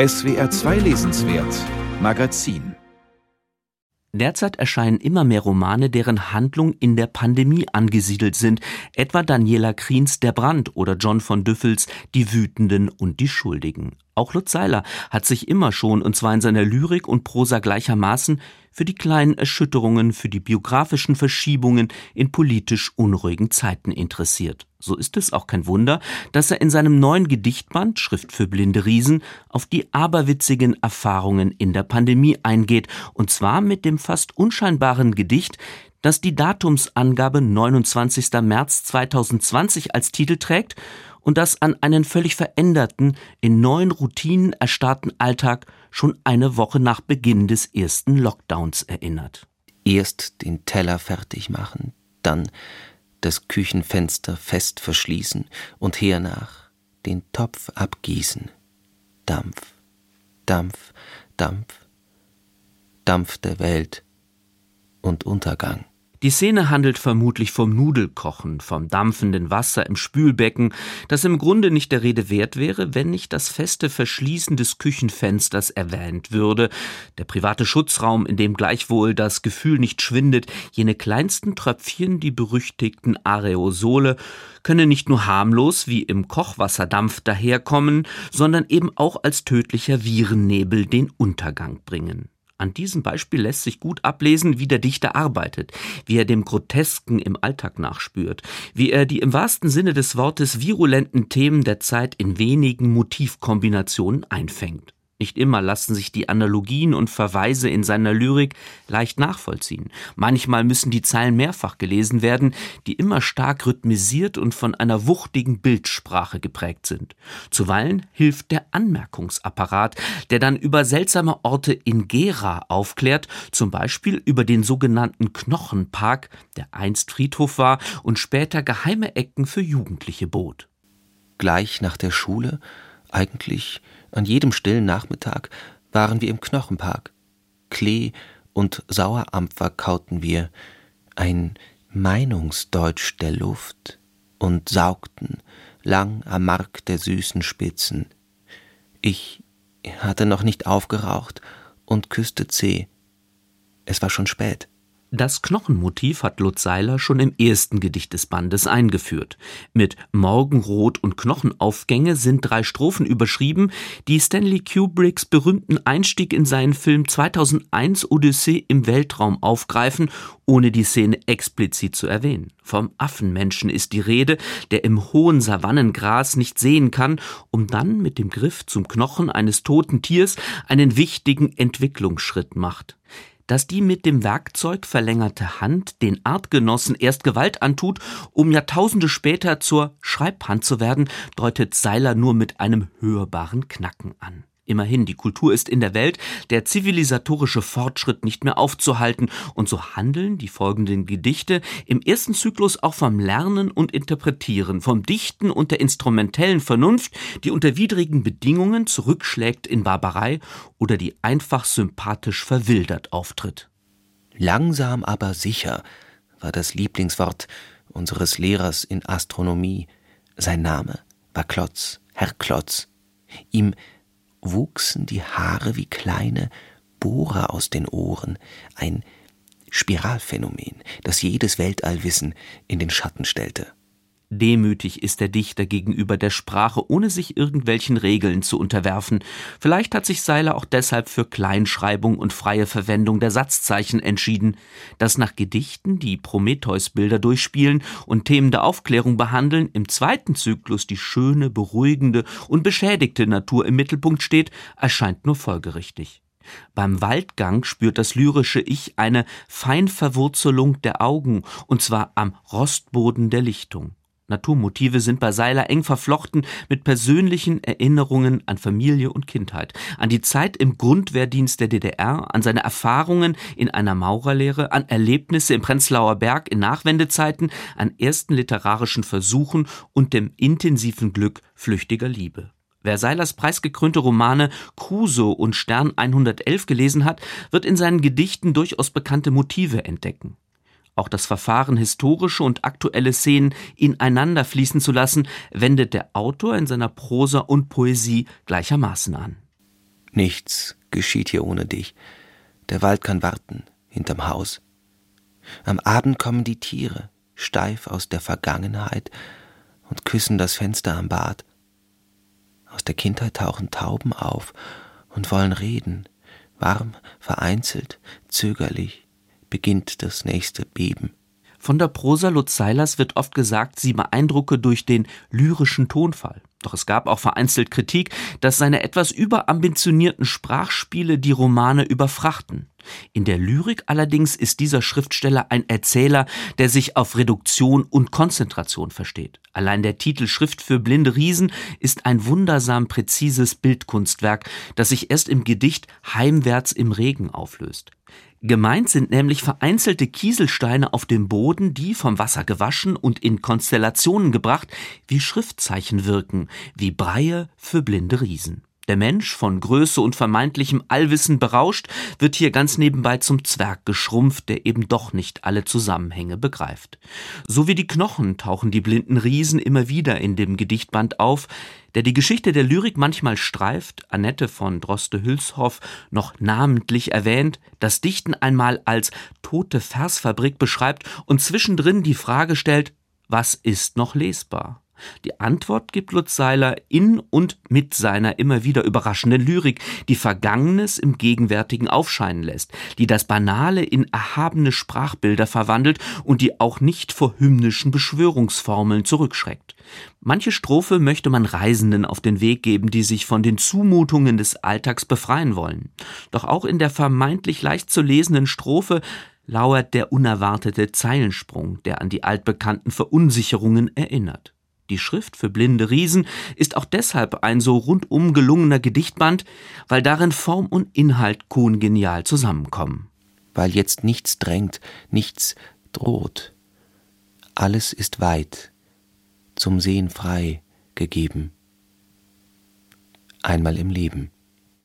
SWR 2 Lesenswert Magazin Derzeit erscheinen immer mehr Romane, deren Handlung in der Pandemie angesiedelt sind, etwa Daniela Kriens Der Brand oder John von Düffels Die Wütenden und die Schuldigen. Auch Lutz Seiler hat sich immer schon, und zwar in seiner Lyrik und Prosa gleichermaßen, für die kleinen Erschütterungen, für die biografischen Verschiebungen in politisch unruhigen Zeiten interessiert. So ist es auch kein Wunder, dass er in seinem neuen Gedichtband Schrift für blinde Riesen auf die aberwitzigen Erfahrungen in der Pandemie eingeht, und zwar mit dem fast unscheinbaren Gedicht, das die Datumsangabe 29. März 2020 als Titel trägt und das an einen völlig veränderten, in neuen Routinen erstarrten Alltag schon eine Woche nach Beginn des ersten Lockdowns erinnert. Erst den Teller fertig machen, dann das Küchenfenster fest verschließen und hernach den Topf abgießen. Dampf, Dampf, Dampf, Dampf der Welt und Untergang. Die Szene handelt vermutlich vom Nudelkochen, vom dampfenden Wasser im Spülbecken, das im Grunde nicht der Rede wert wäre, wenn nicht das feste Verschließen des Küchenfensters erwähnt würde, der private Schutzraum, in dem gleichwohl das Gefühl nicht schwindet, jene kleinsten Tröpfchen, die berüchtigten Areosole, könne nicht nur harmlos wie im Kochwasserdampf daherkommen, sondern eben auch als tödlicher Virennebel den Untergang bringen. An diesem Beispiel lässt sich gut ablesen, wie der Dichter arbeitet, wie er dem Grotesken im Alltag nachspürt, wie er die im wahrsten Sinne des Wortes virulenten Themen der Zeit in wenigen Motivkombinationen einfängt. Nicht immer lassen sich die Analogien und Verweise in seiner Lyrik leicht nachvollziehen. Manchmal müssen die Zeilen mehrfach gelesen werden, die immer stark rhythmisiert und von einer wuchtigen Bildsprache geprägt sind. Zuweilen hilft der Anmerkungsapparat, der dann über seltsame Orte in Gera aufklärt, zum Beispiel über den sogenannten Knochenpark, der einst Friedhof war und später geheime Ecken für Jugendliche bot. Gleich nach der Schule, eigentlich an jedem stillen Nachmittag waren wir im Knochenpark. Klee und Sauerampfer kauten wir, ein Meinungsdeutsch der Luft, und saugten lang am Mark der süßen Spitzen. Ich hatte noch nicht aufgeraucht und küsste zäh. Es war schon spät. Das Knochenmotiv hat Lutz Seiler schon im ersten Gedicht des Bandes eingeführt. Mit Morgenrot und Knochenaufgänge sind drei Strophen überschrieben, die Stanley Kubricks berühmten Einstieg in seinen Film 2001 Odyssee im Weltraum aufgreifen, ohne die Szene explizit zu erwähnen. Vom Affenmenschen ist die Rede, der im hohen Savannengras nicht sehen kann, um dann mit dem Griff zum Knochen eines toten Tiers einen wichtigen Entwicklungsschritt macht dass die mit dem Werkzeug verlängerte Hand den Artgenossen erst Gewalt antut, um Jahrtausende später zur Schreibhand zu werden, deutet Seiler nur mit einem hörbaren Knacken an. Immerhin, die Kultur ist in der Welt, der zivilisatorische Fortschritt nicht mehr aufzuhalten, und so handeln die folgenden Gedichte im ersten Zyklus auch vom Lernen und Interpretieren, vom Dichten und der instrumentellen Vernunft, die unter widrigen Bedingungen zurückschlägt in Barbarei oder die einfach sympathisch verwildert auftritt. Langsam aber sicher war das Lieblingswort unseres Lehrers in Astronomie. Sein Name war Klotz, Herr Klotz. Ihm wuchsen die Haare wie kleine Bohrer aus den Ohren, ein Spiralphänomen, das jedes Weltallwissen in den Schatten stellte. Demütig ist der Dichter gegenüber der Sprache, ohne sich irgendwelchen Regeln zu unterwerfen. Vielleicht hat sich Seiler auch deshalb für Kleinschreibung und freie Verwendung der Satzzeichen entschieden. Dass nach Gedichten, die Prometheus-Bilder durchspielen und Themen der Aufklärung behandeln, im zweiten Zyklus die schöne, beruhigende und beschädigte Natur im Mittelpunkt steht, erscheint nur folgerichtig. Beim Waldgang spürt das lyrische Ich eine Feinverwurzelung der Augen, und zwar am Rostboden der Lichtung. Naturmotive sind bei Seiler eng verflochten mit persönlichen Erinnerungen an Familie und Kindheit, an die Zeit im Grundwehrdienst der DDR, an seine Erfahrungen in einer Maurerlehre, an Erlebnisse im Prenzlauer Berg in Nachwendezeiten, an ersten literarischen Versuchen und dem intensiven Glück flüchtiger Liebe. Wer Seilers preisgekrönte Romane Crusoe und Stern 111 gelesen hat, wird in seinen Gedichten durchaus bekannte Motive entdecken auch das Verfahren, historische und aktuelle Szenen ineinander fließen zu lassen, wendet der Autor in seiner Prosa und Poesie gleichermaßen an. Nichts geschieht hier ohne dich. Der Wald kann warten, hinterm Haus. Am Abend kommen die Tiere, steif aus der Vergangenheit, und küssen das Fenster am Bad. Aus der Kindheit tauchen Tauben auf und wollen reden. Warm, vereinzelt, zögerlich beginnt das nächste Beben. Von der Prosa Lutz Seilers wird oft gesagt, sie beeindrucke durch den lyrischen Tonfall. Doch es gab auch vereinzelt Kritik, dass seine etwas überambitionierten Sprachspiele die Romane überfrachten. In der Lyrik allerdings ist dieser Schriftsteller ein Erzähler, der sich auf Reduktion und Konzentration versteht. Allein der Titel Schrift für blinde Riesen ist ein wundersam präzises Bildkunstwerk, das sich erst im Gedicht Heimwärts im Regen auflöst. Gemeint sind nämlich vereinzelte Kieselsteine auf dem Boden, die vom Wasser gewaschen und in Konstellationen gebracht wie Schriftzeichen wirken, wie Breie für blinde Riesen. Der Mensch, von Größe und vermeintlichem Allwissen berauscht, wird hier ganz nebenbei zum Zwerg geschrumpft, der eben doch nicht alle Zusammenhänge begreift. So wie die Knochen tauchen die blinden Riesen immer wieder in dem Gedichtband auf, der die Geschichte der Lyrik manchmal streift, Annette von Droste-Hülshoff noch namentlich erwähnt, das Dichten einmal als tote Versfabrik beschreibt und zwischendrin die Frage stellt, was ist noch lesbar? Die Antwort gibt Lutz Seiler in und mit seiner immer wieder überraschenden Lyrik, die Vergangenes im Gegenwärtigen aufscheinen lässt, die das Banale in erhabene Sprachbilder verwandelt und die auch nicht vor hymnischen Beschwörungsformeln zurückschreckt. Manche Strophe möchte man Reisenden auf den Weg geben, die sich von den Zumutungen des Alltags befreien wollen. Doch auch in der vermeintlich leicht zu lesenden Strophe lauert der unerwartete Zeilensprung, der an die altbekannten Verunsicherungen erinnert. Die Schrift für blinde Riesen ist auch deshalb ein so rundum gelungener Gedichtband, weil darin Form und Inhalt kongenial zusammenkommen. Weil jetzt nichts drängt, nichts droht. Alles ist weit, zum Sehen frei gegeben. Einmal im Leben.